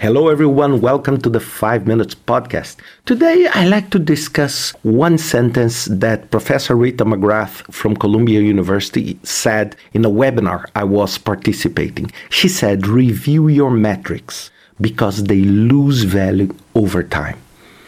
Hello, everyone. Welcome to the 5 Minutes Podcast. Today, I like to discuss one sentence that Professor Rita McGrath from Columbia University said in a webinar I was participating. She said, Review your metrics because they lose value over time.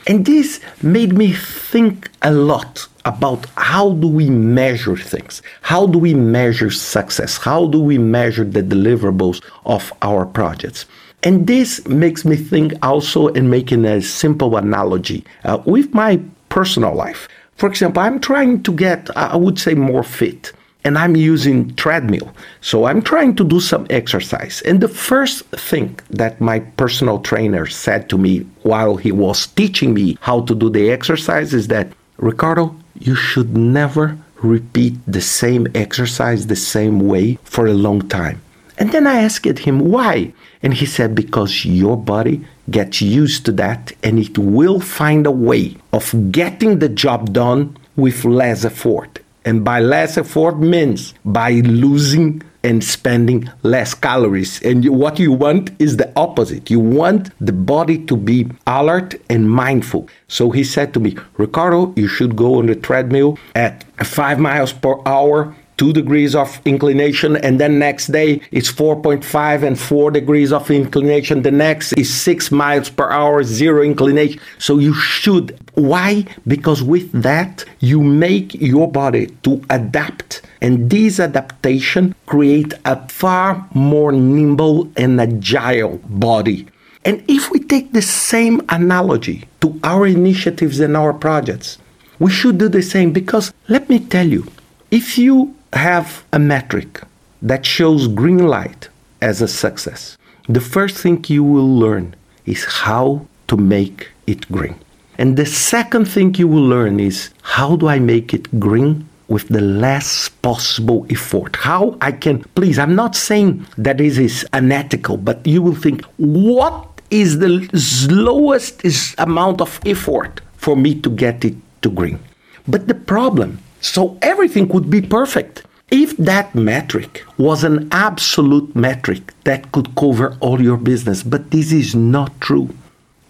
And this made me think a lot about how do we measure things? How do we measure success? How do we measure the deliverables of our projects? And this makes me think also in making a simple analogy uh, with my personal life. For example, I'm trying to get, I would say, more fit and I'm using treadmill. So I'm trying to do some exercise. And the first thing that my personal trainer said to me while he was teaching me how to do the exercise is that, Ricardo, you should never repeat the same exercise the same way for a long time. And then I asked him why. And he said, because your body gets used to that and it will find a way of getting the job done with less effort. And by less effort means by losing and spending less calories. And what you want is the opposite. You want the body to be alert and mindful. So he said to me, Ricardo, you should go on the treadmill at five miles per hour two degrees of inclination, and then next day it's 4.5 and 4 degrees of inclination. The next is 6 miles per hour, zero inclination. So you should. Why? Because with that, you make your body to adapt. And this adaptation create a far more nimble and agile body. And if we take the same analogy to our initiatives and our projects, we should do the same because let me tell you, if you have a metric that shows green light as a success, the first thing you will learn is how to make it green. And the second thing you will learn is how do I make it green with the less possible effort? How I can, please, I'm not saying that this is unethical, but you will think, what is the slowest amount of effort for me to get it to green? But the problem so everything would be perfect. If that metric was an absolute metric that could cover all your business, but this is not true.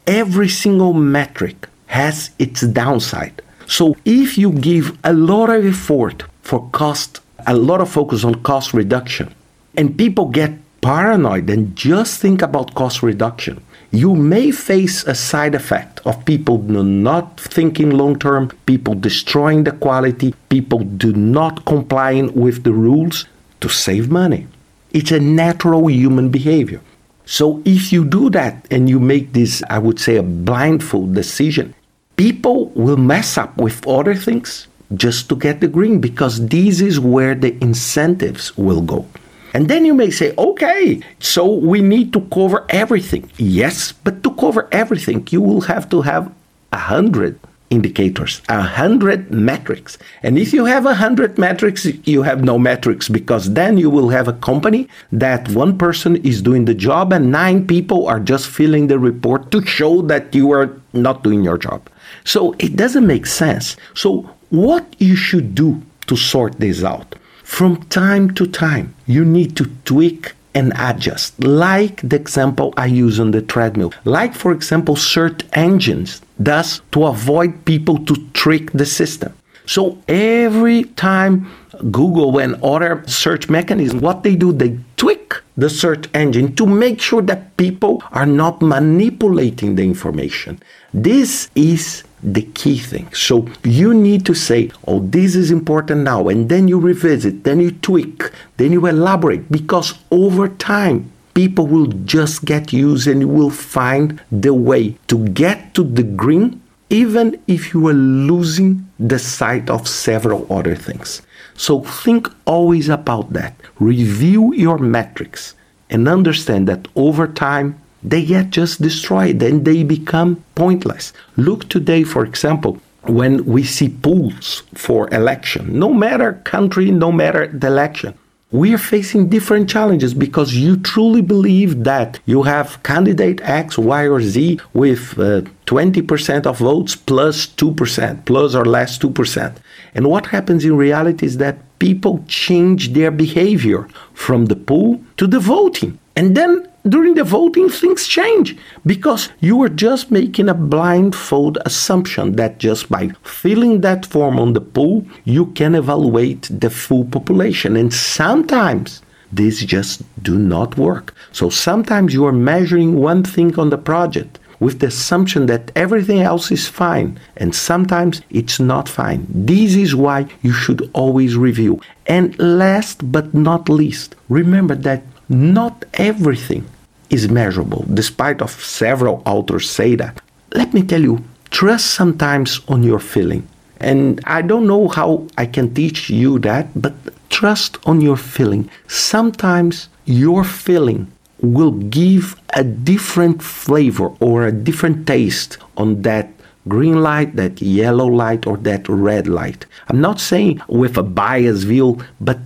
Every single metric has its downside. So if you give a lot of effort for cost, a lot of focus on cost reduction, and people get paranoid and just think about cost reduction, you may face a side effect of people not thinking long term, people destroying the quality, people do not complying with the rules to save money. It's a natural human behavior. So if you do that and you make this, I would say, a blindfold decision, people will mess up with other things just to get the green because this is where the incentives will go. And then you may say, okay, so we need to cover everything. Yes, but to cover everything, you will have to have a hundred indicators, a hundred metrics. And if you have a hundred metrics, you have no metrics because then you will have a company that one person is doing the job and nine people are just filling the report to show that you are not doing your job. So it doesn't make sense. So what you should do to sort this out? From time to time, you need to tweak and adjust, like the example I use on the treadmill. Like, for example, search engines does to avoid people to trick the system. So every time Google and other search mechanisms, what they do, they tweak the search engine to make sure that people are not manipulating the information. This is the key thing. So you need to say, oh, this is important now, and then you revisit, then you tweak, then you elaborate, because over time, people will just get used and will find the way to get to the green, even if you are losing the sight of several other things. So think always about that. Review your metrics and understand that over time, they get just destroyed and they become pointless. Look today, for example, when we see polls for election, no matter country, no matter the election, we are facing different challenges because you truly believe that you have candidate X, Y, or Z with uh, 20% of votes plus 2%, plus or less 2%. And what happens in reality is that people change their behavior from the poll to the voting. And then during the voting, things change because you are just making a blindfold assumption that just by filling that form on the poll you can evaluate the full population. And sometimes this just do not work. So sometimes you are measuring one thing on the project with the assumption that everything else is fine, and sometimes it's not fine. This is why you should always review. And last but not least, remember that not everything is measurable, despite of several authors say that. Let me tell you, trust sometimes on your feeling. And I don't know how I can teach you that, but trust on your feeling. Sometimes your feeling will give a different flavor or a different taste on that green light, that yellow light, or that red light. I'm not saying with a biased view, but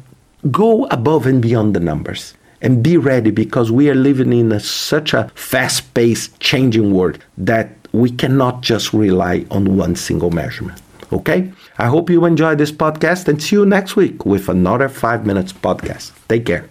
go above and beyond the numbers and be ready because we are living in a, such a fast paced, changing world that we cannot just rely on one single measurement. Okay? I hope you enjoyed this podcast and see you next week with another 5 Minutes podcast. Take care.